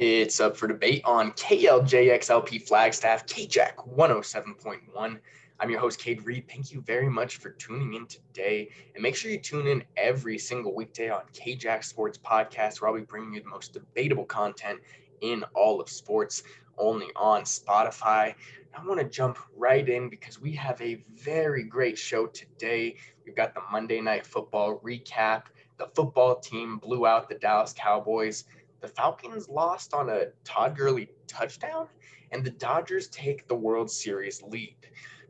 It's up for debate on KLJXLP Flagstaff, KJAC 107.1. I'm your host, Cade Reed. Thank you very much for tuning in today. And make sure you tune in every single weekday on KJAC Sports Podcast, where I'll be bringing you the most debatable content in all of sports, only on Spotify. I want to jump right in because we have a very great show today. We've got the Monday Night Football recap. The football team blew out the Dallas Cowboys the Falcons lost on a Todd Gurley touchdown, and the Dodgers take the World Series lead.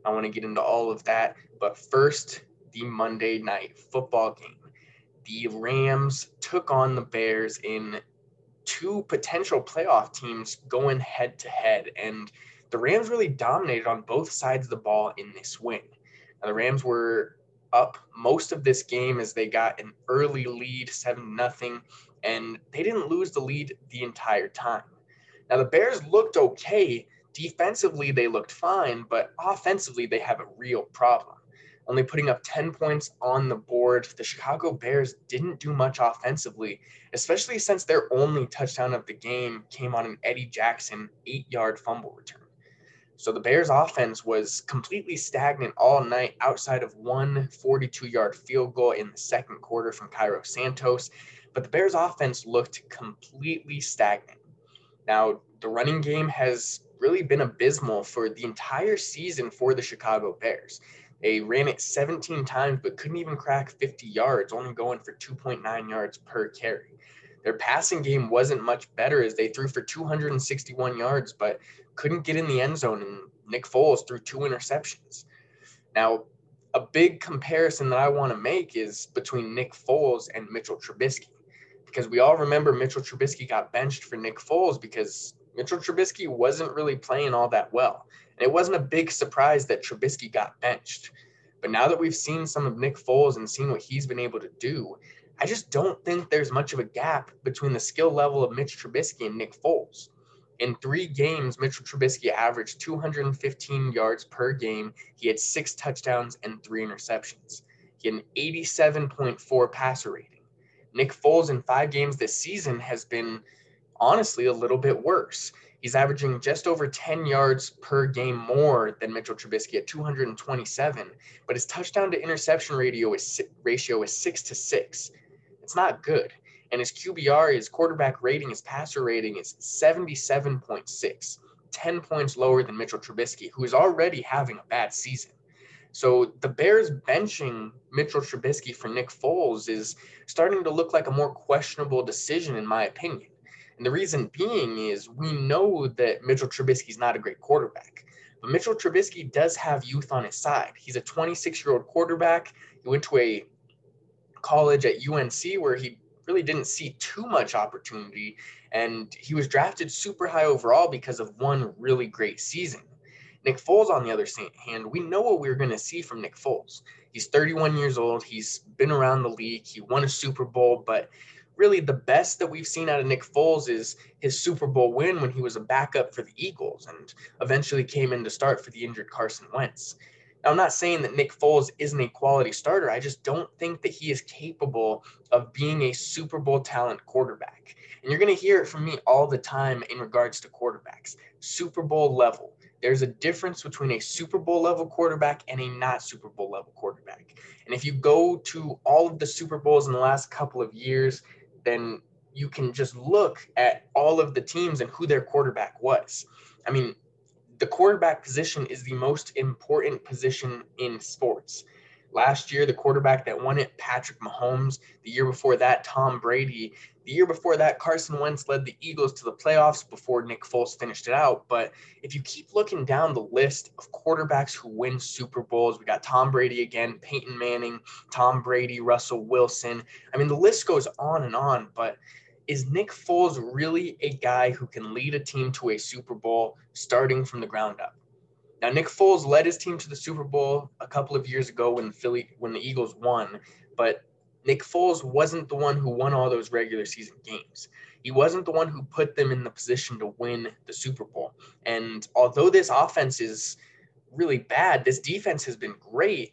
I want to get into all of that, but first, the Monday night football game. The Rams took on the Bears in two potential playoff teams going head to head, and the Rams really dominated on both sides of the ball in this win. Now, the Rams were up most of this game as they got an early lead, 7 nothing, and they didn't lose the lead the entire time. Now, the Bears looked okay. Defensively, they looked fine, but offensively, they have a real problem. Only putting up 10 points on the board, the Chicago Bears didn't do much offensively, especially since their only touchdown of the game came on an Eddie Jackson eight yard fumble return. So the Bears offense was completely stagnant all night outside of one 42 yard field goal in the second quarter from Cairo Santos. But the Bears offense looked completely stagnant. Now, the running game has really been abysmal for the entire season for the Chicago Bears. They ran it 17 times, but couldn't even crack 50 yards, only going for 2.9 yards per carry. Their passing game wasn't much better as they threw for 261 yards, but couldn't get in the end zone. And Nick Foles threw two interceptions. Now, a big comparison that I want to make is between Nick Foles and Mitchell Trubisky, because we all remember Mitchell Trubisky got benched for Nick Foles because Mitchell Trubisky wasn't really playing all that well. And it wasn't a big surprise that Trubisky got benched. But now that we've seen some of Nick Foles and seen what he's been able to do, I just don't think there's much of a gap between the skill level of Mitch Trubisky and Nick Foles. In three games, Mitchell Trubisky averaged 215 yards per game. He had six touchdowns and three interceptions. He had an 87.4 passer rating. Nick Foles in five games this season has been honestly a little bit worse. He's averaging just over 10 yards per game more than Mitchell Trubisky at 227, but his touchdown to interception ratio is ratio is six to six. It's not good. And his QBR, his quarterback rating, his passer rating is 77.6, 10 points lower than Mitchell Trubisky, who is already having a bad season. So the Bears benching Mitchell Trubisky for Nick Foles is starting to look like a more questionable decision, in my opinion. And the reason being is we know that Mitchell Trubisky is not a great quarterback. But Mitchell Trubisky does have youth on his side. He's a 26 year old quarterback. He went to a college at UNC where he really didn't see too much opportunity. And he was drafted super high overall because of one really great season. Nick Foles, on the other hand, we know what we're going to see from Nick Foles. He's 31 years old. He's been around the league. He won a Super Bowl, but really the best that we've seen out of Nick Foles is his Super Bowl win when he was a backup for the Eagles and eventually came in to start for the injured Carson Wentz. Now, I'm not saying that Nick Foles isn't a quality starter. I just don't think that he is capable of being a Super Bowl talent quarterback. And you're going to hear it from me all the time in regards to quarterbacks Super Bowl level. There's a difference between a Super Bowl level quarterback and a not Super Bowl level quarterback. And if you go to all of the Super Bowls in the last couple of years, then you can just look at all of the teams and who their quarterback was. I mean, the quarterback position is the most important position in sports. Last year, the quarterback that won it, Patrick Mahomes. The year before that, Tom Brady. The year before that, Carson Wentz led the Eagles to the playoffs before Nick Foles finished it out. But if you keep looking down the list of quarterbacks who win Super Bowls, we got Tom Brady again, Peyton Manning, Tom Brady, Russell Wilson. I mean, the list goes on and on. But is Nick Foles really a guy who can lead a team to a Super Bowl starting from the ground up? Now, Nick Foles led his team to the Super Bowl a couple of years ago when Philly when the Eagles won, but Nick Foles wasn't the one who won all those regular season games. He wasn't the one who put them in the position to win the Super Bowl. And although this offense is really bad, this defense has been great.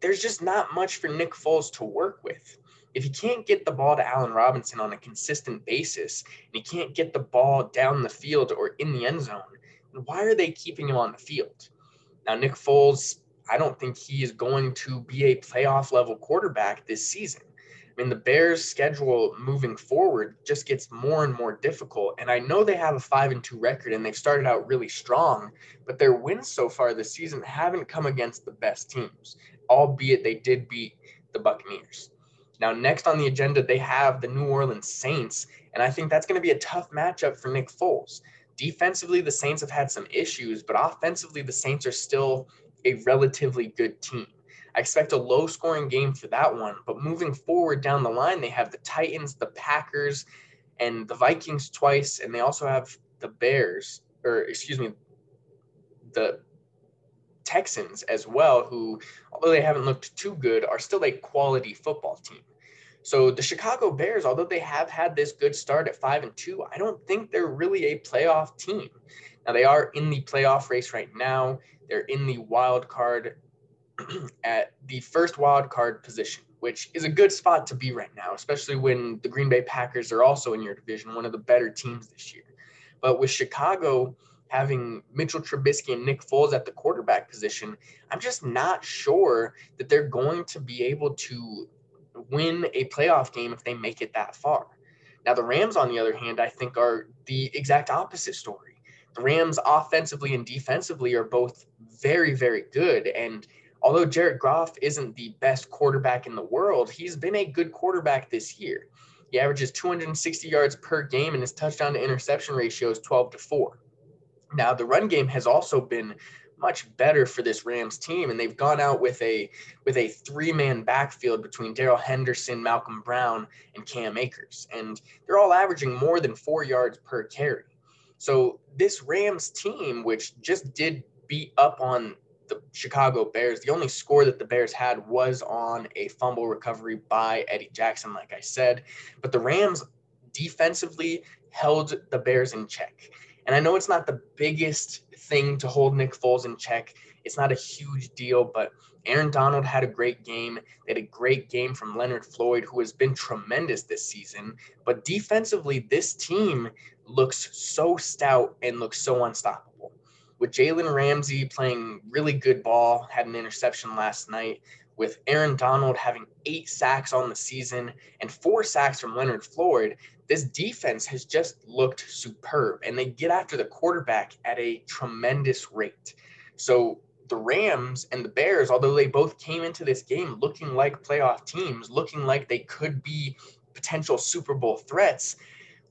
There's just not much for Nick Foles to work with if he can't get the ball to Allen Robinson on a consistent basis and he can't get the ball down the field or in the end zone, why are they keeping him on the field? Now, Nick Foles, I don't think he is going to be a playoff level quarterback this season. I mean, the Bears' schedule moving forward just gets more and more difficult. And I know they have a five and two record and they've started out really strong, but their wins so far this season haven't come against the best teams, albeit they did beat the Buccaneers. Now, next on the agenda, they have the New Orleans Saints, and I think that's going to be a tough matchup for Nick Foles. Defensively, the Saints have had some issues, but offensively, the Saints are still a relatively good team. I expect a low scoring game for that one. But moving forward down the line, they have the Titans, the Packers, and the Vikings twice. And they also have the Bears, or excuse me, the Texans as well, who, although they haven't looked too good, are still a quality football team. So the Chicago Bears, although they have had this good start at five and two, I don't think they're really a playoff team. Now they are in the playoff race right now. They're in the wild card at the first wild card position, which is a good spot to be right now, especially when the Green Bay Packers are also in your division, one of the better teams this year. But with Chicago having Mitchell Trubisky and Nick Foles at the quarterback position, I'm just not sure that they're going to be able to win a playoff game if they make it that far. Now, the Rams, on the other hand, I think are the exact opposite story. The Rams, offensively and defensively, are both very, very good. And although Jared Goff isn't the best quarterback in the world, he's been a good quarterback this year. He averages 260 yards per game, and his touchdown to interception ratio is 12 to 4. Now, the run game has also been much better for this Rams team, and they've gone out with a with a three man backfield between Darrell Henderson, Malcolm Brown, and Cam Akers, and they're all averaging more than four yards per carry. So this Rams team, which just did beat up on the Chicago Bears. The only score that the Bears had was on a fumble recovery by Eddie Jackson, like I said. But the Rams defensively held the Bears in check. And I know it's not the biggest thing to hold Nick Foles in check. It's not a huge deal, but Aaron Donald had a great game. They had a great game from Leonard Floyd, who has been tremendous this season. But defensively, this team looks so stout and looks so unstoppable with Jalen Ramsey playing really good ball, had an interception last night, with Aaron Donald having eight sacks on the season and four sacks from Leonard Floyd, this defense has just looked superb and they get after the quarterback at a tremendous rate. So the Rams and the Bears, although they both came into this game looking like playoff teams, looking like they could be potential Super Bowl threats,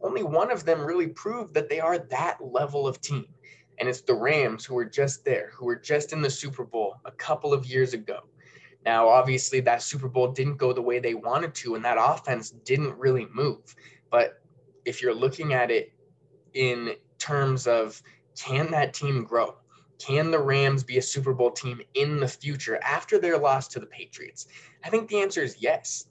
only one of them really proved that they are that level of team and it's the Rams who were just there, who were just in the Super Bowl a couple of years ago. Now, obviously, that Super Bowl didn't go the way they wanted to, and that offense didn't really move. But if you're looking at it in terms of can that team grow? Can the Rams be a Super Bowl team in the future after their loss to the Patriots? I think the answer is yes.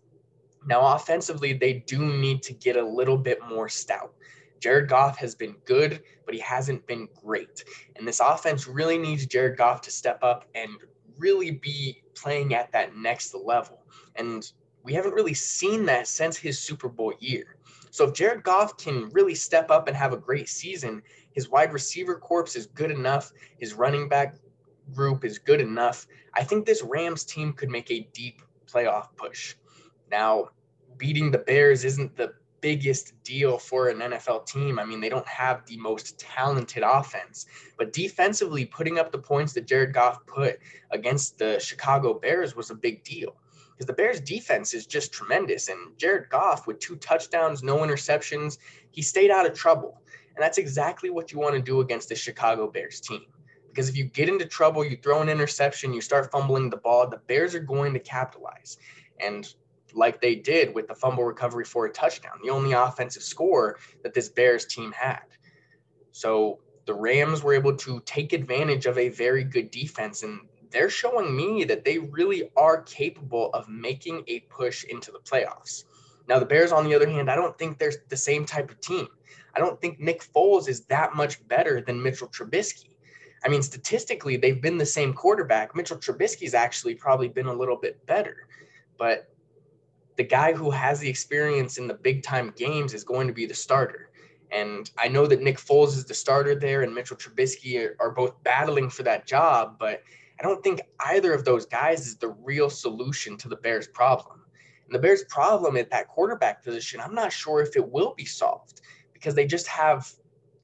Now, offensively, they do need to get a little bit more stout. Jared Goff has been good, but he hasn't been great. And this offense really needs Jared Goff to step up and really be playing at that next level. And we haven't really seen that since his Super Bowl year. So if Jared Goff can really step up and have a great season, his wide receiver corps is good enough, his running back group is good enough. I think this Rams team could make a deep playoff push. Now, beating the Bears isn't the biggest deal for an NFL team. I mean, they don't have the most talented offense, but defensively, putting up the points that Jared Goff put against the Chicago Bears was a big deal because the Bears defense is just tremendous. And Jared Goff, with two touchdowns, no interceptions, he stayed out of trouble. And that's exactly what you want to do against the Chicago Bears team. Because if you get into trouble, you throw an interception, you start fumbling the ball, the Bears are going to capitalize. And like they did with the fumble recovery for a touchdown, the only offensive score that this Bears team had. So the Rams were able to take advantage of a very good defense, and they're showing me that they really are capable of making a push into the playoffs. Now, the Bears, on the other hand, I don't think they're the same type of team. I don't think Nick Foles is that much better than Mitchell Trubisky. I mean, statistically, they've been the same quarterback. Mitchell Trubisky's actually probably been a little bit better, but the guy who has the experience in the big time games is going to be the starter. And I know that Nick Foles is the starter there and Mitchell Trubisky are, are both battling for that job, but I don't think either of those guys is the real solution to the Bears' problem. And the Bears' problem at that quarterback position, I'm not sure if it will be solved because they just have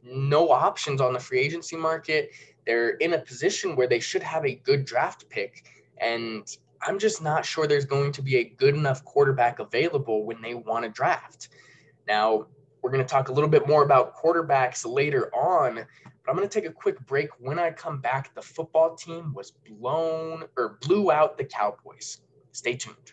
no options on the free agency market. They're in a position where they should have a good draft pick. And I'm just not sure there's going to be a good enough quarterback available when they want to draft. Now, we're going to talk a little bit more about quarterbacks later on, but I'm going to take a quick break. When I come back, the football team was blown or blew out the Cowboys. Stay tuned.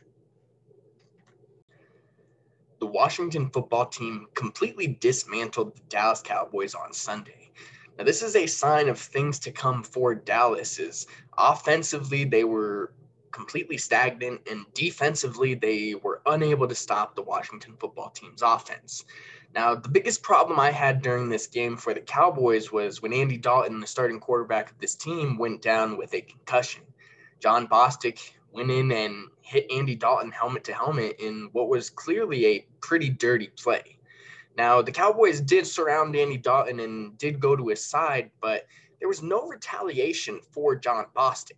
The Washington football team completely dismantled the Dallas Cowboys on Sunday. Now, this is a sign of things to come for Dallas. Is offensively they were completely stagnant, and defensively, they were unable to stop the Washington football team's offense. Now, the biggest problem I had during this game for the Cowboys was when Andy Dalton, the starting quarterback of this team, went down with a concussion. Jon Bostic went in and hit Andy Dalton helmet to helmet in what was clearly a pretty dirty play. Now, the Cowboys did surround Andy Dalton and did go to his side, but there was no retaliation for Jon Bostic.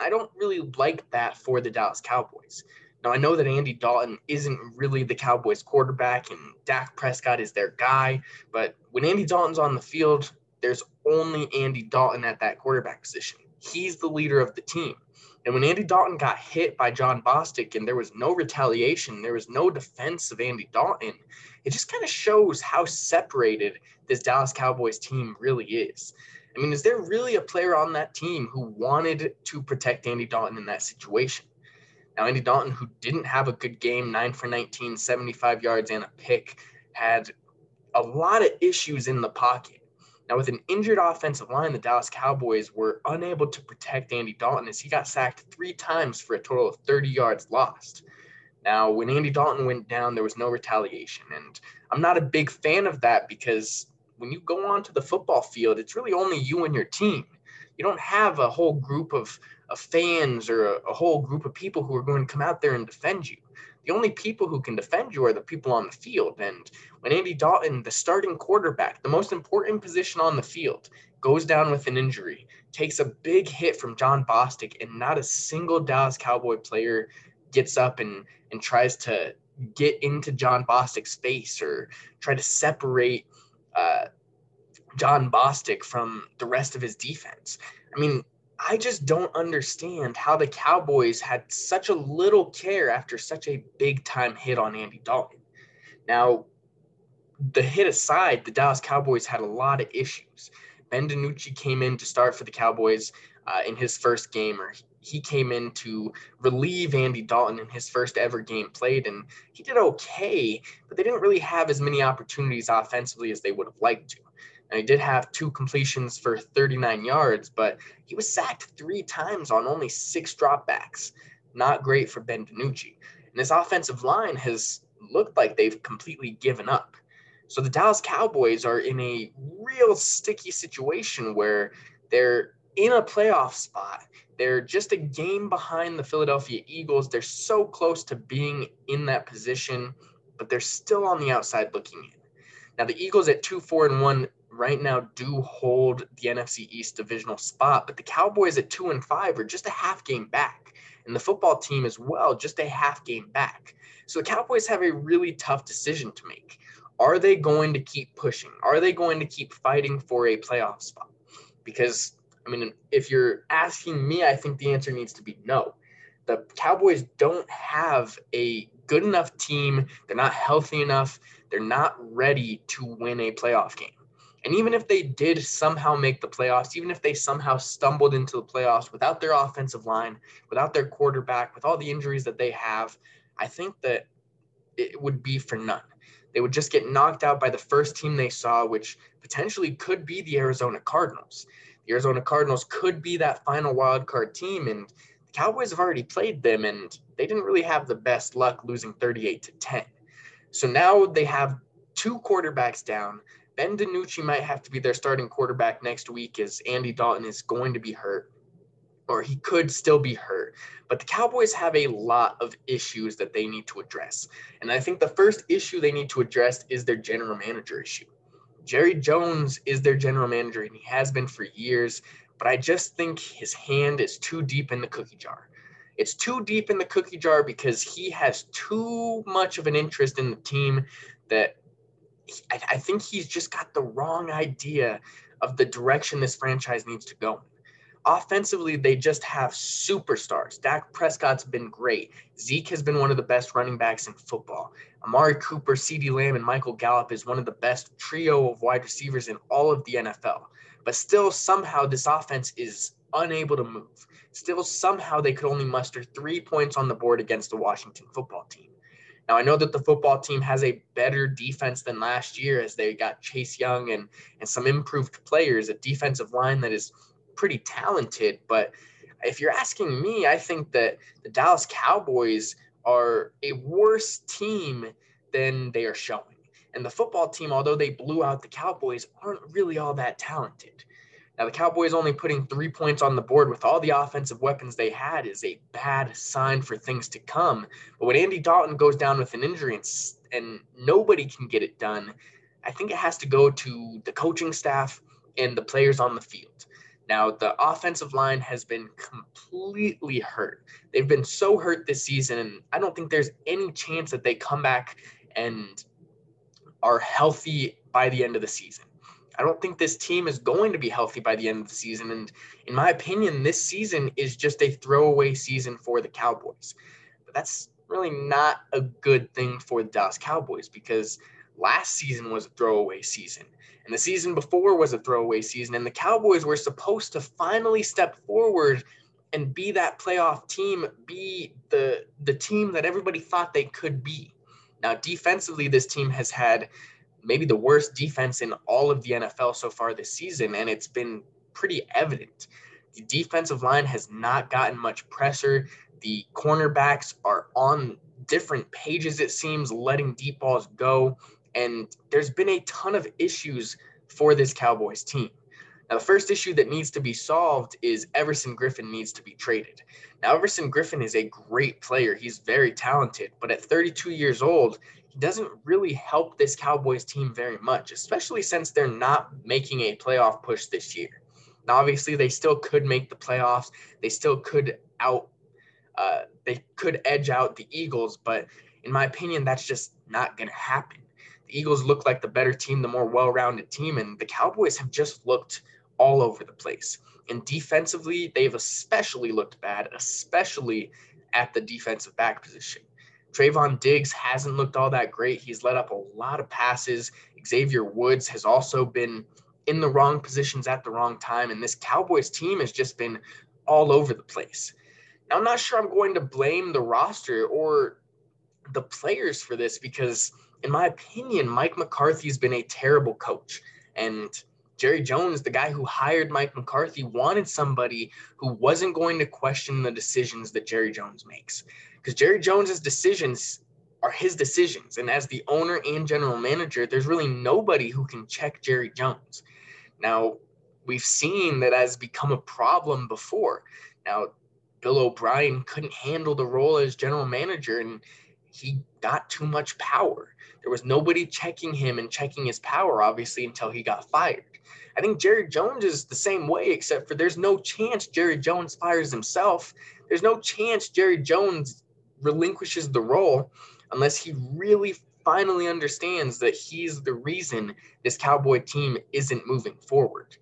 I don't really like that for the Dallas Cowboys. Now, I know that Andy Dalton isn't really the Cowboys quarterback and Dak Prescott is their guy, but when Andy Dalton's on the field, there's only Andy Dalton at that quarterback position. He's the leader of the team. And when Andy Dalton got hit by Jon Bostic and there was no retaliation, there was no defense of Andy Dalton, it just kind of shows how separated this Dallas Cowboys team really is. I mean, is there really a player on that team who wanted to protect Andy Dalton in that situation? Now, Andy Dalton, who didn't have a good game, 9 for 19, 75 yards and a pick, had a lot of issues in the pocket. Now, with an injured offensive line, the Dallas Cowboys were unable to protect Andy Dalton as he got sacked three times for a total of 30 yards lost. Now, when Andy Dalton went down, there was no retaliation. And I'm not a big fan of that because when you go onto the football field, it's really only you and your team. You don't have a whole group of, of fans or a, a whole group of people who are going to come out there and defend you. The only people who can defend you are the people on the field. And when Andy Dalton, the starting quarterback, the most important position on the field, goes down with an injury, takes a big hit from Jon Bostic, and not a single Dallas Cowboy player gets up and, and tries to get into Jon Bostic's space or try to separate uh, Jon Bostic from the rest of his defense. I mean, I just don't understand how the Cowboys had such a little care after such a big time hit on Andy Dalton. Now, the hit aside, the Dallas Cowboys had a lot of issues. Ben DiNucci came in to start for the Cowboys uh, in his first game, or he came in to relieve Andy Dalton in his first ever game played, and he did okay, but they didn't really have as many opportunities offensively as they would have liked to. And he did have two completions for 39 yards, but he was sacked three times on only six dropbacks. Not great for Ben DiNucci. And his offensive line has looked like they've completely given up. So the Dallas Cowboys are in a real sticky situation where they're in a playoff spot. They're just a game behind the Philadelphia Eagles. They're so close to being in that position, but they're still on the outside looking in. Now the Eagles at two, four, and one right now do hold the NFC East divisional spot, but the Cowboys at two and five are just a half game back, and the football team as well, just a half game back. So the Cowboys have a really tough decision to make. Are they going to keep pushing? Are they going to keep fighting for a playoff spot? Because I mean, if you're asking me, I think the answer needs to be no. The Cowboys don't have a good enough team. They're not healthy enough. They're not ready to win a playoff game. And even if they did somehow make the playoffs, even if they somehow stumbled into the playoffs without their offensive line, without their quarterback, with all the injuries that they have, I think that it would be for none. They would just get knocked out by the first team they saw, which potentially could be the Arizona Cardinals. Arizona Cardinals could be that final wild card team, and the Cowboys have already played them, and they didn't really have the best luck losing 38 to 10. So now they have two quarterbacks down. Ben DiNucci might have to be their starting quarterback next week as Andy Dalton is going to be hurt. or he could still be hurt. But the Cowboys have a lot of issues that they need to address. And I think the first issue they need to address is their general manager issue. Jerry Jones is their general manager, and he has been for years. But I just think his hand is too deep in the cookie jar. It's too deep in the cookie jar because he has too much of an interest in the team that I, I think he's just got the wrong idea of the direction this franchise needs to go offensively, they just have superstars. Dak Prescott's been great. Zeke has been one of the best running backs in football. Amari Cooper, CeeDee Lamb, and Michael Gallup is one of the best trio of wide receivers in all of the NFL. But still, somehow, this offense is unable to move. Still, somehow, they could only muster three points on the board against the Washington football team. Now, I know that the football team has a better defense than last year as they got Chase Young and, and some improved players, a defensive line that is pretty talented. But if you're asking me, I think that the Dallas Cowboys are a worse team than they are showing. And the football team, although they blew out the Cowboys, aren't really all that talented. Now, the Cowboys only putting three points on the board with all the offensive weapons they had is a bad sign for things to come. But when Andy Dalton goes down with an injury and, and nobody can get it done, I think it has to go to the coaching staff and the players on the field. Now, the offensive line has been completely hurt. They've been so hurt this season, and I don't think there's any chance that they come back and are healthy by the end of the season. I don't think this team is going to be healthy by the end of the season. And in my opinion, this season is just a throwaway season for the Cowboys. But that's really not a good thing for the Dallas Cowboys because last season was a throwaway season. And the season before was a throwaway season. And the Cowboys were supposed to finally step forward and be that playoff team, be the the team that everybody thought they could be. Now, defensively, this team has had maybe the worst defense in all of the NFL so far this season, and it's been pretty evident. The defensive line has not gotten much pressure. The cornerbacks are on different pages, it seems, letting deep balls go. And there's been a ton of issues for this Cowboys team. Now, the first issue that needs to be solved is Everson Griffen needs to be traded. Now, Everson Griffen is a great player. He's very talented, but at 32 years old, he doesn't really help this Cowboys team very much, especially since they're not making a playoff push this year. Now, obviously, they still could make the playoffs. They still could out, uh, they could edge out the Eagles, but in my opinion, that's just not going to happen. The Eagles look like the better team, the more well rounded team, and the Cowboys have just looked all over the place. And defensively, they've especially looked bad, especially at the defensive back position. Trevon Diggs hasn't looked all that great. He's let up a lot of passes. Xavier Woods has also been in the wrong positions at the wrong time. And this Cowboys team has just been all over the place. Now, I'm not sure I'm going to blame the roster or the players for this because in my opinion, Mike McCarthy's been a terrible coach. And Jerry Jones, the guy who hired Mike McCarthy, wanted somebody who wasn't going to question the decisions that Jerry Jones makes. Because Jerry Jones's decisions are his decisions. And as the owner and general manager, there's really nobody who can check Jerry Jones. Now, we've seen that has become a problem before. Now, Bill O'Brien couldn't handle the role as general manager and he got too much power. There was nobody checking him and checking his power, obviously, until he got fired. I think Jerry Jones is the same way, except for there's no chance Jerry Jones fires himself. There's no chance Jerry Jones relinquishes the role unless he really finally understands that he's the reason this Cowboy team isn't moving forward.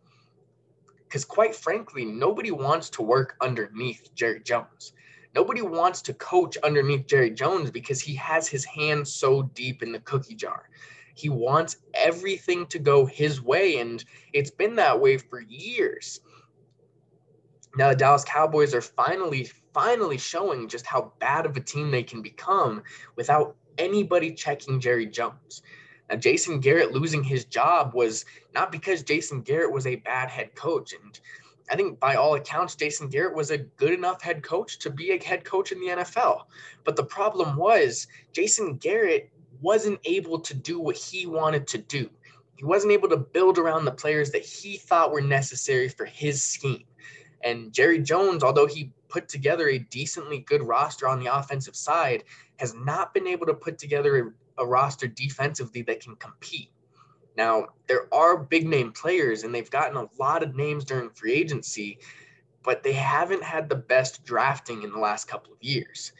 Because, quite frankly, nobody wants to work underneath Jerry Jones. Nobody wants to coach underneath Jerry Jones because he has his hands so deep in the cookie jar. He wants everything to go his way, and it's been that way for years. Now, the Dallas Cowboys are finally, finally showing just how bad of a team they can become without anybody checking Jerry Jones. Now, Jason Garrett losing his job was not because Jason Garrett was a bad head coach. And I think by all accounts, Jason Garrett was a good enough head coach to be a head coach in the NFL. But the problem was Jason Garrett wasn't able to do what he wanted to do. He wasn't able to build around the players that he thought were necessary for his scheme. And Jerry Jones, although he put together a decently good roster on the offensive side, has not been able to put together a, a roster defensively that can compete. Now, there are big name players, and they've gotten a lot of names during free agency, but they haven't had the best drafting in the last couple of years.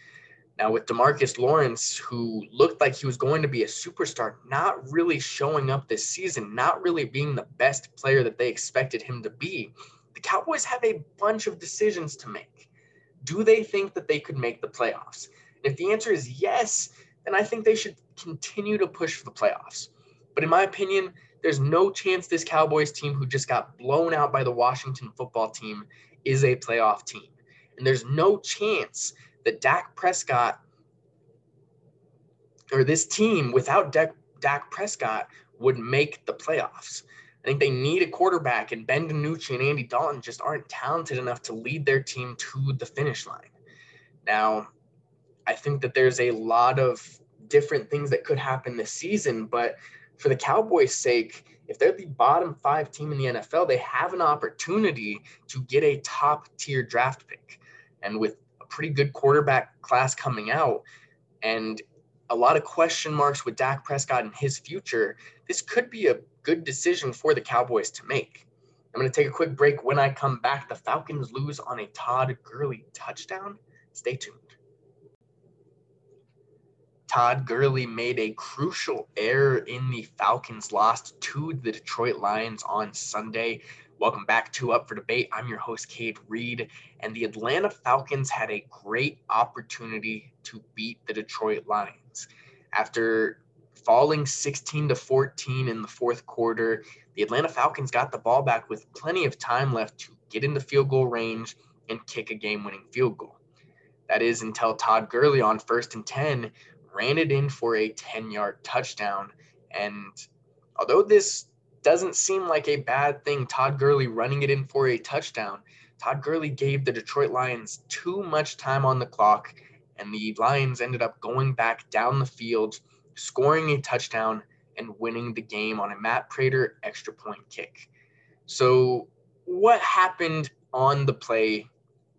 Now, with Demarcus Lawrence, who looked like he was going to be a superstar, not really showing up this season, not really being the best player that they expected him to be, the Cowboys have a bunch of decisions to make. Do they think that they could make the playoffs? And if the answer is yes, then I think they should continue to push for the playoffs. But in my opinion, there's no chance this Cowboys team, who just got blown out by the Washington football team, is a playoff team. And there's no chance that Dak Prescott or this team without Dak, Dak Prescott would make the playoffs. I think they need a quarterback, and Ben DiNucci and Andy Dalton just aren't talented enough to lead their team to the finish line. Now, I think that there's a lot of different things that could happen this season, but for the Cowboys' sake, if they're the bottom five team in the NFL, they have an opportunity to get a top tier draft pick. And with a pretty good quarterback class coming out and a lot of question marks with Dak Prescott and his future, this could be a good decision for the Cowboys to make. I'm going to take a quick break. When I come back, the Falcons lose on a Todd Gurley touchdown. Stay tuned. Todd Gurley made a crucial error in the Falcons' loss to the Detroit Lions on Sunday. Welcome back to Up for Debate. I'm your host, Cade Reed, and the Atlanta Falcons had a great opportunity to beat the Detroit Lions. After falling 16 to 14 in the fourth quarter, the Atlanta Falcons got the ball back with plenty of time left to get into field goal range and kick a game winning field goal. That is until Todd Gurley on first and 10 ran it in for a 10 yard touchdown. And although this doesn't seem like a bad thing. Todd Gurley running it in for a touchdown. Todd Gurley gave the Detroit Lions too much time on the clock, and the Lions ended up going back down the field, scoring a touchdown, and winning the game on a Matt Prater extra point kick. So, what happened on the play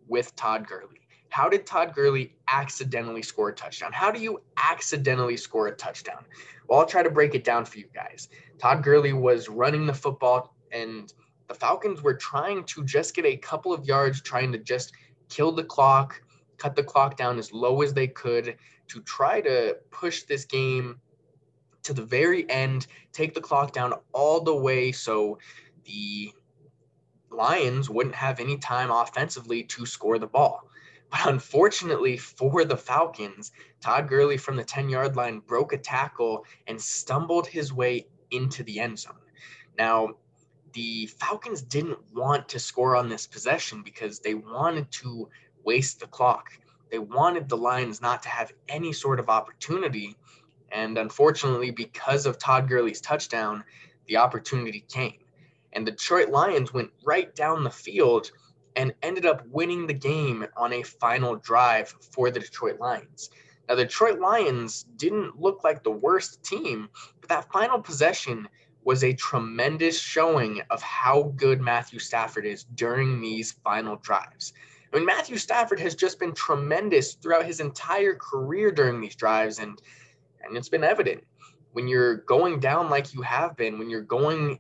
with Todd Gurley? How did Todd Gurley accidentally score a touchdown? How do you accidentally score a touchdown? Well, I'll try to break it down for you guys. Todd Gurley was running the football, and the Falcons were trying to just get a couple of yards, trying to just kill the clock, cut the clock down as low as they could to try to push this game to the very end, take the clock down all the way so the Lions wouldn't have any time offensively to score the ball. But unfortunately for the Falcons, Todd Gurley from the 10 yard line broke a tackle and stumbled his way into the end zone. Now, the Falcons didn't want to score on this possession because they wanted to waste the clock. They wanted the Lions not to have any sort of opportunity. And unfortunately, because of Todd Gurley's touchdown, the opportunity came. And the Detroit Lions went right down the field and ended up winning the game on a final drive for the Detroit Lions. Now, the Detroit Lions didn't look like the worst team, but that final possession was a tremendous showing of how good Matthew Stafford is during these final drives. I mean, Matthew Stafford has just been tremendous throughout his entire career during these drives, and and it's been evident when you're going down like you have been, when you're going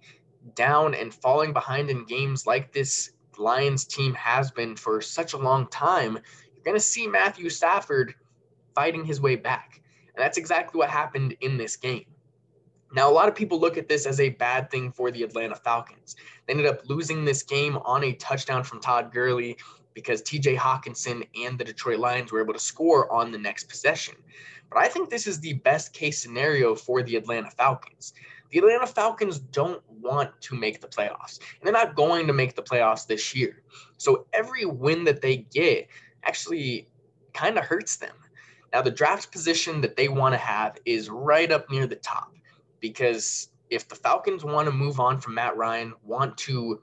down and falling behind in games like this Lions team has been for such a long time, you're going to see Matthew Stafford fighting his way back. And that's exactly what happened in this game. Now, a lot of people look at this as a bad thing for the Atlanta Falcons. They ended up losing this game on a touchdown from Todd Gurley because TJ Hockenson and the Detroit Lions were able to score on the next possession. But I think this is the best case scenario for the Atlanta Falcons. The Atlanta Falcons don't want to make the playoffs, and they're not going to make the playoffs this year. So every win that they get actually kind of hurts them. Now, the draft position that they want to have is right up near the top because if the Falcons want to move on from Matt Ryan, want to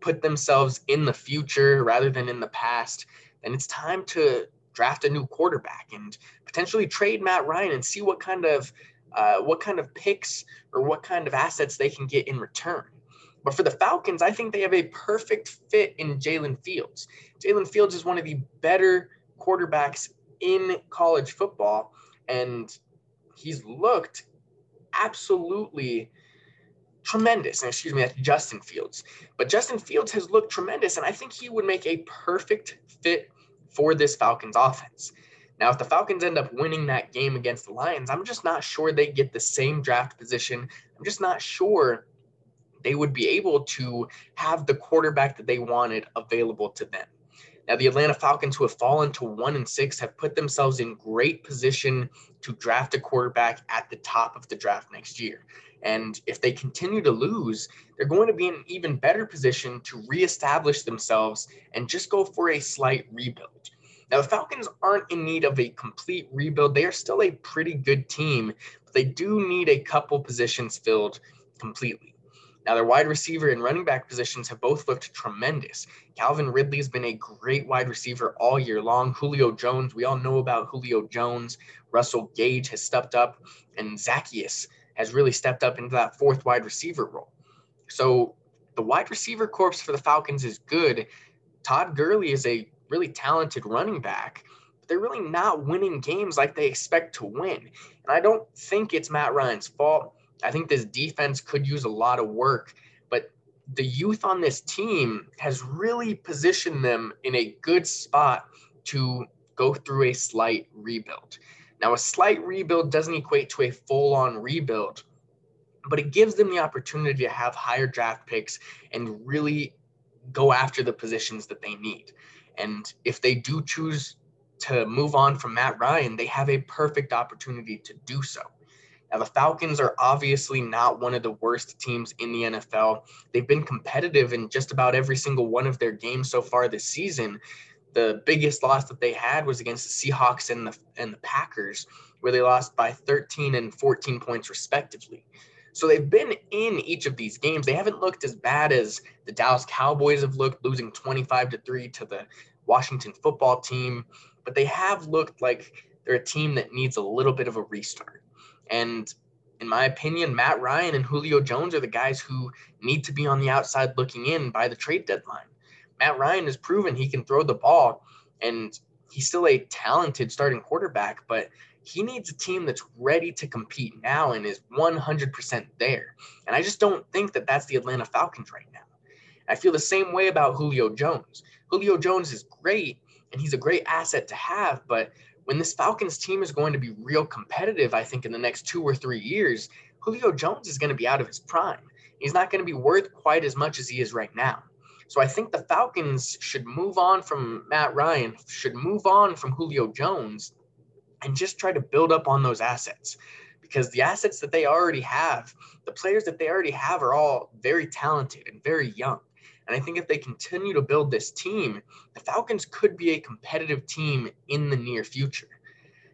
put themselves in the future rather than in the past, then it's time to draft a new quarterback and potentially trade Matt Ryan and see what kind of uh, what kind of picks or what kind of assets they can get in return. But for the Falcons, I think they have a perfect fit in Jalen Fields. Jalen Fields is one of the better quarterbacks in college football, and he's looked absolutely tremendous. And excuse me, that's Justin Fields. But Justin Fields has looked tremendous, and I think he would make a perfect fit for this Falcons offense. Now, if the Falcons end up winning that game against the Lions, I'm just not sure they get the same draft position. I'm just not sure they would be able to have the quarterback that they wanted available to them. Now, the Atlanta Falcons, who have fallen to one and six, have put themselves in great position to draft a quarterback at the top of the draft next year. And if they continue to lose, they're going to be in an even better position to reestablish themselves and just go for a slight rebuild. Now, the Falcons aren't in need of a complete rebuild. They are still a pretty good team, but they do need a couple positions filled completely. Now, their wide receiver and running back positions have both looked tremendous. Calvin Ridley has been a great wide receiver all year long. Julio Jones, we all know about Julio Jones. Russell Gage has stepped up, and Zaccheaus has really stepped up into that fourth wide receiver role. So the wide receiver corps for the Falcons is good. Todd Gurley is a really talented running back, but they're really not winning games like they expect to win. And I don't think it's Matt Ryan's fault. I think this defense could use a lot of work, but the youth on this team has really positioned them in a good spot to go through a slight rebuild. Now, a slight rebuild doesn't equate to a full on rebuild, but it gives them the opportunity to have higher draft picks and really go after the positions that they need. And if they do choose to move on from Matt Ryan, they have a perfect opportunity to do so. Now, the Falcons are obviously not one of the worst teams in the NFL. They've been competitive in just about every single one of their games so far this season. The biggest loss that they had was against the Seahawks and the and the Packers, where they lost by 13 and 14 points respectively. So they've been in each of these games. They haven't looked as bad as the Dallas Cowboys have looked, losing 25 to 3 to the Washington football team, but they have looked like they're a team that needs a little bit of a restart. And in my opinion, Matt Ryan and Julio Jones are the guys who need to be on the outside looking in by the trade deadline. Matt Ryan has proven he can throw the ball and he's still a talented starting quarterback, but he needs a team that's ready to compete now and is 100% there. And I just don't think that that's the Atlanta Falcons right now. I feel the same way about Julio Jones. Julio Jones is great and he's a great asset to have, but when this Falcons team is going to be real competitive, I think in the next two or three years, Julio Jones is going to be out of his prime. He's not going to be worth quite as much as he is right now. So I think the Falcons should move on from Matt Ryan, should move on from Julio Jones, and just try to build up on those assets because the assets that they already have, the players that they already have are all very talented and very young. And I think if they continue to build this team, the Falcons could be a competitive team in the near future.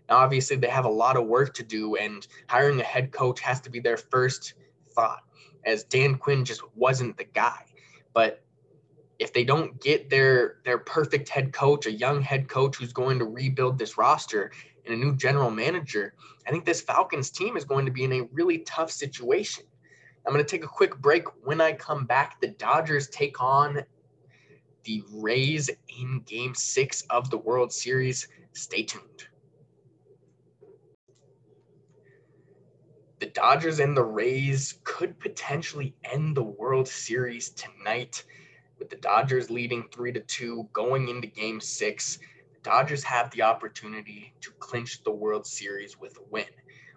Now, obviously, they have a lot of work to do, and hiring a head coach has to be their first thought, as Dan Quinn just wasn't the guy. But if they don't get their their perfect head coach, a young head coach who's going to rebuild this roster, and a new general manager, I think this Falcons team is going to be in a really tough situation. I'm going to take a quick break. When I come back, the Dodgers take on the Rays in game six of the World Series. Stay tuned. The Dodgers and the Rays could potentially end the World Series tonight, with the Dodgers leading three to two going into game six. Dodgers have the opportunity to clinch the World Series with a win.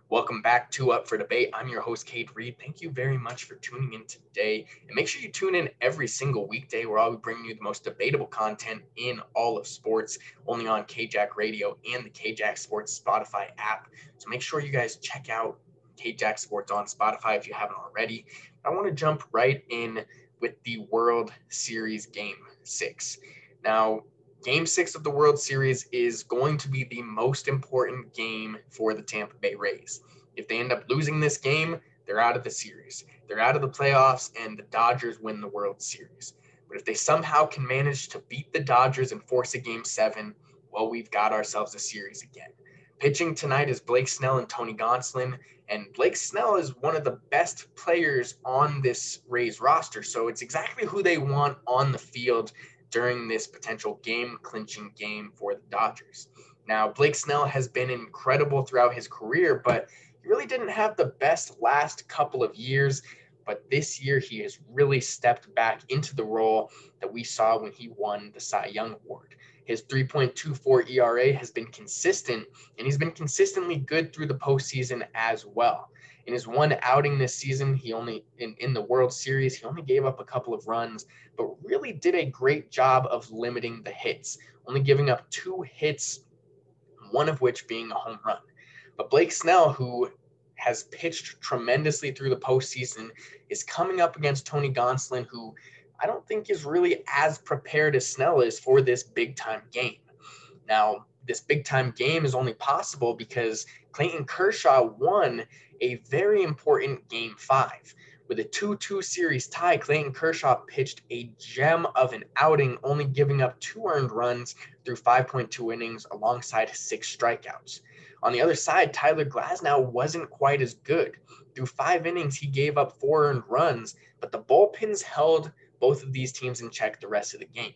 Welcome back to Up for Debate. I'm your host, Cade Reed. Thank you very much for tuning in today. And make sure you tune in every single weekday where I'll be bringing you the most debatable content in all of sports, only on KJack Radio and the KJack Sports Spotify app. So make sure you guys check out KJack Sports on Spotify if you haven't already. I want to jump right in with the World Series Game 6. Now, Game six of the World Series is going to be the most important game for the Tampa Bay Rays. If they end up losing this game, they're out of the series. They're out of the playoffs, and the Dodgers win the World Series. But if they somehow can manage to beat the Dodgers and force a game seven, well, we've got ourselves a series again. Pitching tonight is Blake Snell and Tony Gonsolin, And Blake Snell is one of the best players on this Rays roster. So it's exactly who they want on the field during this potential game clinching game for the Dodgers. Now, Blake Snell has been incredible throughout his career, but he really didn't have the best last couple of years. But this year, he has really stepped back into the role that we saw when he won the Cy Young Award. His 3.24 ERA has been consistent, and he's been consistently good through the postseason as well. In his one outing this season, he only in, in the World Series, he only gave up a couple of runs, but really did a great job of limiting the hits, only giving up two hits, one of which being a home run. But Blake Snell, who has pitched tremendously through the postseason, is coming up against Tony Gonsolin, who I don't think is really as prepared as Snell is for this big time game. Now, this big time game is only possible because Clayton Kershaw won a very important game five. With a 2 2 series tie, Clayton Kershaw pitched a gem of an outing, only giving up two earned runs through 5.2 innings alongside six strikeouts. On the other side, Tyler Glasnow wasn't quite as good. Through five innings, he gave up four earned runs, but the bullpens held both of these teams in check the rest of the game.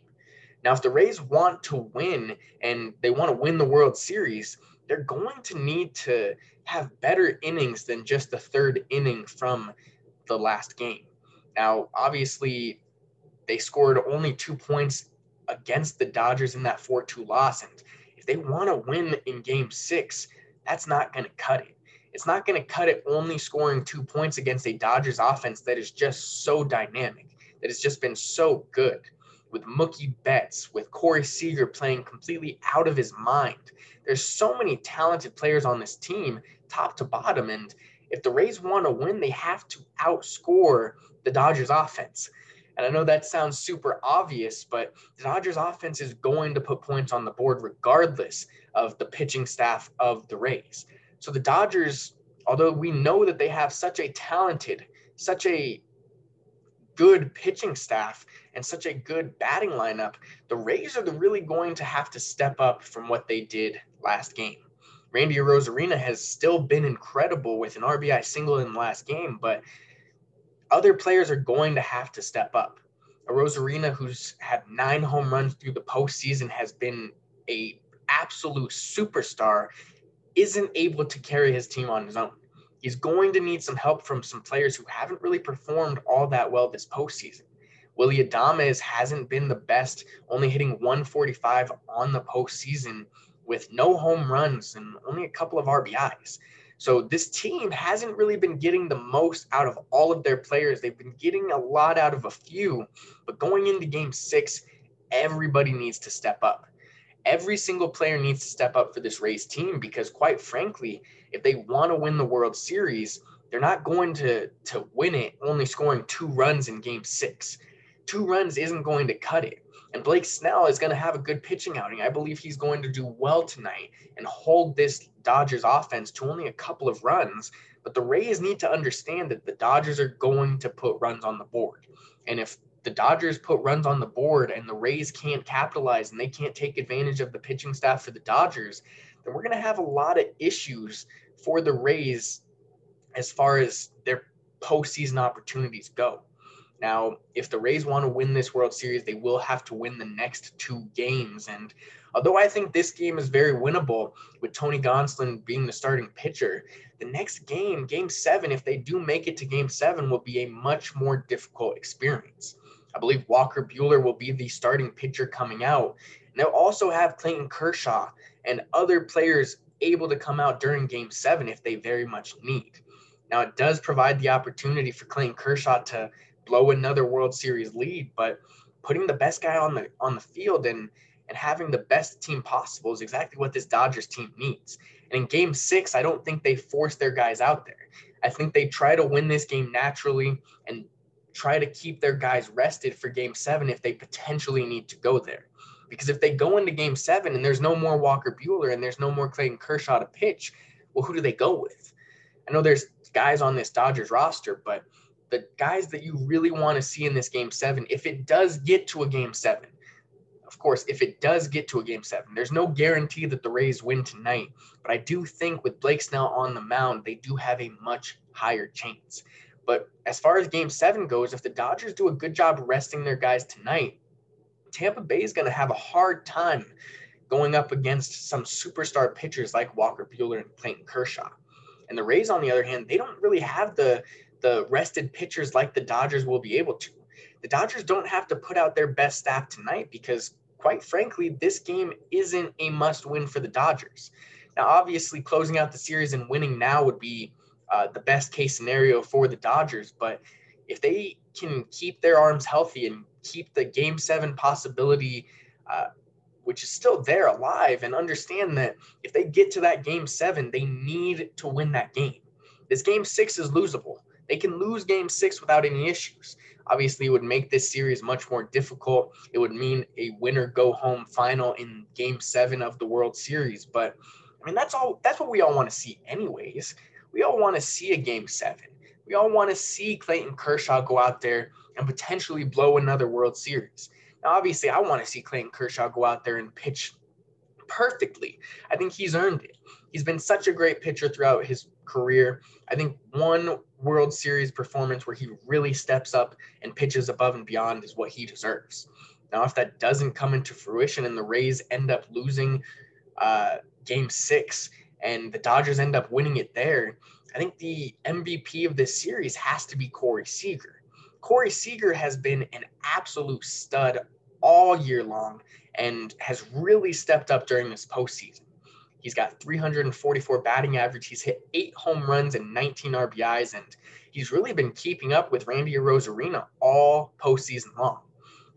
Now, if the Rays want to win and they want to win the World Series, they're going to need to have better innings than just the third inning from the last game. Now, obviously, they scored only two points against the Dodgers in that 4 2 loss. And if they want to win in game six, that's not going to cut it. It's not going to cut it only scoring two points against a Dodgers offense that is just so dynamic, that has just been so good. With Mookie Betts, with Corey Seager playing completely out of his mind. There's so many talented players on this team, top to bottom. And if the Rays want to win, they have to outscore the Dodgers offense. And I know that sounds super obvious, but the Dodgers offense is going to put points on the board regardless of the pitching staff of the Rays. So the Dodgers, although we know that they have such a talented, such a good pitching staff and such a good batting lineup, the Rays are really going to have to step up from what they did last game. Randy Arozarena has still been incredible with an RBI single in the last game, but other players are going to have to step up. Arozarena who's had nine home runs through the postseason, has been a absolute superstar, isn't able to carry his team on his own. He's going to need some help from some players who haven't really performed all that well this postseason. Willie Adames hasn't been the best, only hitting 145 on the postseason with no home runs and only a couple of RBIs. So this team hasn't really been getting the most out of all of their players. They've been getting a lot out of a few, but going into game six, everybody needs to step up. Every single player needs to step up for this Rays team because, quite frankly, if they want to win the World Series, they're not going to, to win it only scoring two runs in game six. Two runs isn't going to cut it. And Blake Snell is going to have a good pitching outing. I believe he's going to do well tonight and hold this Dodgers offense to only a couple of runs. But the Rays need to understand that the Dodgers are going to put runs on the board. And if the Dodgers put runs on the board and the Rays can't capitalize and they can't take advantage of the pitching staff for the Dodgers, then we're going to have a lot of issues for the Rays as far as their postseason opportunities go. Now, if the Rays want to win this World Series, they will have to win the next two games. And although I think this game is very winnable with Tony Gonsolin being the starting pitcher, the next game, game seven, if they do make it to game seven, will be a much more difficult experience. I believe Walker Buehler will be the starting pitcher coming out. They'll also have Clayton Kershaw and other players able to come out during game seven if they very much need. Now, it does provide the opportunity for Clayton Kershaw to blow another World Series lead, but putting the best guy on the on the field and and having the best team possible is exactly what this Dodgers team needs. And in game 6, I don't think they force their guys out there. I think they try to win this game naturally and try to keep their guys rested for game 7 if they potentially need to go there. Because if they go into game 7 and there's no more Walker Buehler and there's no more Clayton Kershaw to pitch, well who do they go with? I know there's guys on this Dodgers roster, but the guys that you really want to see in this game seven, if it does get to a game seven, of course, if it does get to a game seven, there's no guarantee that the Rays win tonight. But I do think with Blake Snell on the mound, they do have a much higher chance. But as far as game seven goes, if the Dodgers do a good job resting their guys tonight, Tampa Bay is going to have a hard time going up against some superstar pitchers like Walker Buehler and Clayton Kershaw. And the Rays, on the other hand, they don't really have the the rested pitchers like the Dodgers will be able to. The Dodgers don't have to put out their best staff tonight because, quite frankly, this game isn't a must win for the Dodgers. Now, obviously, closing out the series and winning now would be uh, the best case scenario for the Dodgers. But if they can keep their arms healthy and keep the game seven possibility uh, which is still there alive, and understand that if they get to that game seven, they need to win that game. This game six is losable. They can lose game six without any issues. Obviously, it would make this series much more difficult. It would mean a winner go home final in game seven of the World Series. But I mean, that's all that's what we all want to see, anyways. We all want to see a game seven. We all want to see Clayton Kershaw go out there and potentially blow another World Series. Now, obviously, I want to see Clayton Kershaw go out there and pitch perfectly. I think he's earned it. He's been such a great pitcher throughout his career. I think one World Series performance where he really steps up and pitches above and beyond is what he deserves. Now, if that doesn't come into fruition and the Rays end up losing uh, game six and the Dodgers end up winning it there, I think the MVP of this series has to be Corey Seager. Corey Seager has been an absolute stud all year long and has really stepped up during this postseason. He's got 344 batting average. He's hit eight home runs and 19 RBIs, and he's really been keeping up with Randy Arozarena all postseason long.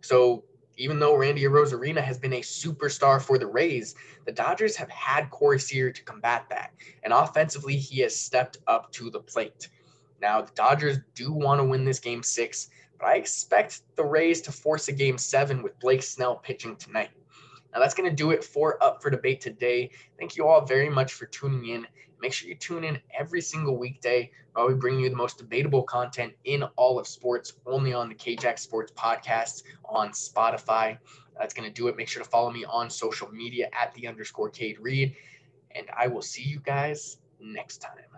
So even though Randy Arozarena has been a superstar for the Rays, the Dodgers have had Corey Seager to combat that. And offensively, he has stepped up to the plate. Now, the Dodgers do want to win this game six, but I expect the Rays to force a game seven with Blake Snell pitching tonight. Now, that's going to do it for Up for Debate today. Thank you all very much for tuning in. Make sure you tune in every single weekday while we bring you the most debatable content in all of sports, only on the KJack Sports Podcast on Spotify. That's going to do it. Make sure to follow me on social media at the underscore Cade Reed. And I will see you guys next time.